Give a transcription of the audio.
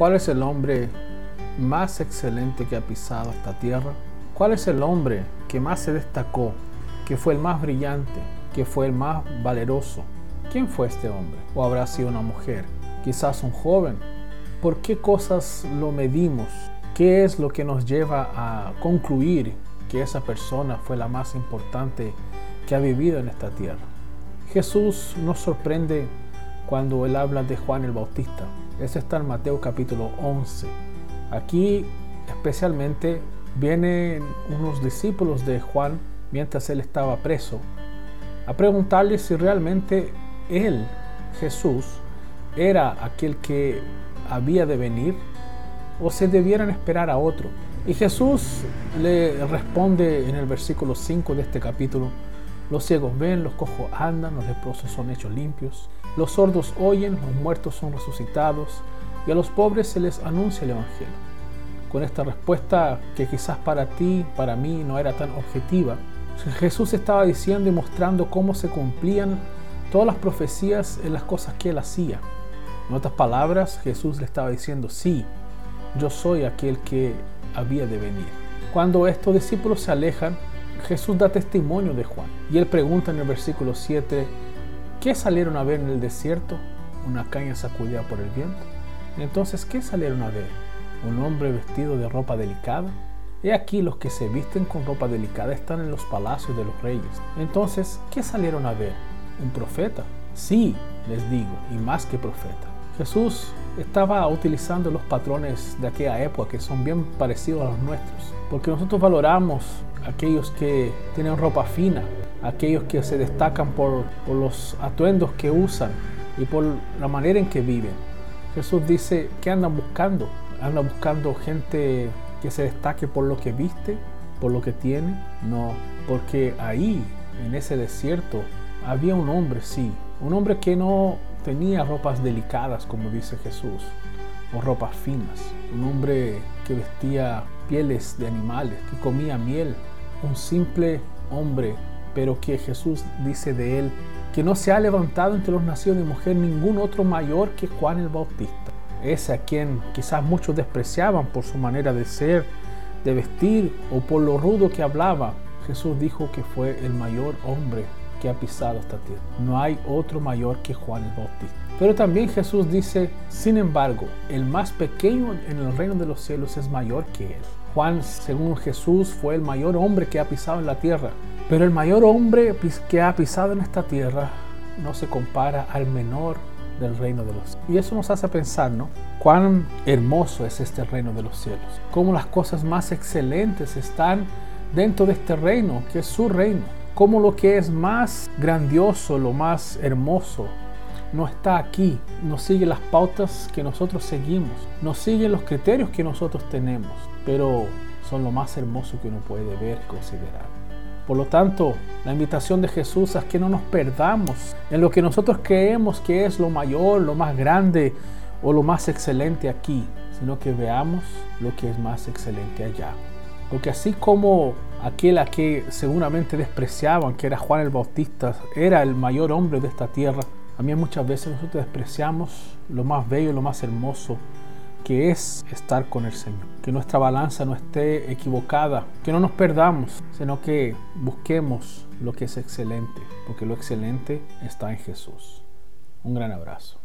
¿Cuál es el hombre más excelente que ha pisado esta tierra? ¿Cuál es el hombre que más se destacó, que fue el más brillante, que fue el más valeroso? ¿Quién fue este hombre? ¿O habrá sido una mujer? Quizás un joven. ¿Por qué cosas lo medimos? ¿Qué es lo que nos lleva a concluir que esa persona fue la más importante que ha vivido en esta tierra? Jesús nos sorprende cuando él habla de Juan el Bautista. Eso está en Mateo capítulo 11. Aquí especialmente vienen unos discípulos de Juan mientras él estaba preso a preguntarle si realmente él, Jesús, era aquel que había de venir o se debieran esperar a otro. Y Jesús le responde en el versículo 5 de este capítulo, los ciegos ven, los cojos andan, los leprosos son hechos limpios, los sordos oyen, los muertos son resucitados y a los pobres se les anuncia el Evangelio. Con esta respuesta que quizás para ti, para mí no era tan objetiva, Jesús estaba diciendo y mostrando cómo se cumplían todas las profecías en las cosas que él hacía. En otras palabras, Jesús le estaba diciendo, sí, yo soy aquel que había de venir. Cuando estos discípulos se alejan, Jesús da testimonio de Juan y él pregunta en el versículo 7, ¿qué salieron a ver en el desierto? ¿Una caña sacudida por el viento? Entonces, ¿qué salieron a ver? ¿Un hombre vestido de ropa delicada? He aquí los que se visten con ropa delicada están en los palacios de los reyes. Entonces, ¿qué salieron a ver? ¿Un profeta? Sí, les digo, y más que profeta. Jesús estaba utilizando los patrones de aquella época que son bien parecidos a los nuestros, porque nosotros valoramos aquellos que tienen ropa fina, aquellos que se destacan por, los atuendos que usan y por la manera en que viven. Jesús dice, ¿qué andan buscando? Andan buscando gente que se destaque por lo que viste, por lo que tiene. No, porque ahí, en ese desierto, había un hombre, sí, un hombre que no tenía ropas delicadas, como dice Jesús, o ropas finas. Un hombre que vestía pieles de animales, que comía miel. Un simple hombre, pero que Jesús dice de él que no se ha levantado entre los nacidos de mujer ningún otro mayor que Juan el Bautista. Ese a quien quizás muchos despreciaban por su manera de ser, de vestir o por lo rudo que hablaba. Jesús dijo que fue el mayor hombre que ha pisado esta tierra. No hay otro mayor que Juan el Bautista. Pero también Jesús dice, sin embargo, el más pequeño en el reino de los cielos es mayor que él. Juan, según Jesús, fue el mayor hombre que ha pisado en la tierra. Pero el mayor hombre que ha pisado en esta tierra no se compara al menor del reino de los cielos. Y eso nos hace pensar, ¿no? Cuán hermoso es este reino de los cielos. Cómo las cosas más excelentes están dentro de este reino, que es su reino como lo que es más grandioso, lo más hermoso, no está aquí, no sigue las pautas que nosotros seguimos, no sigue los criterios que nosotros tenemos, pero son lo más hermoso que uno puede ver considerar. Por lo tanto, la invitación de Jesús es que no nos perdamos en lo que nosotros creemos que es lo mayor, lo más grande o lo más excelente aquí, sino que veamos lo que es más excelente allá. Porque así como aquel a que seguramente despreciaban, que era Juan el Bautista, era el mayor hombre de esta tierra, mí muchas veces nosotros despreciamos lo más bello, lo más hermoso que es estar con el Señor. Que nuestra balanza no esté equivocada, que no nos perdamos, sino que busquemos lo que es excelente, porque lo excelente está en Jesús. Un gran abrazo.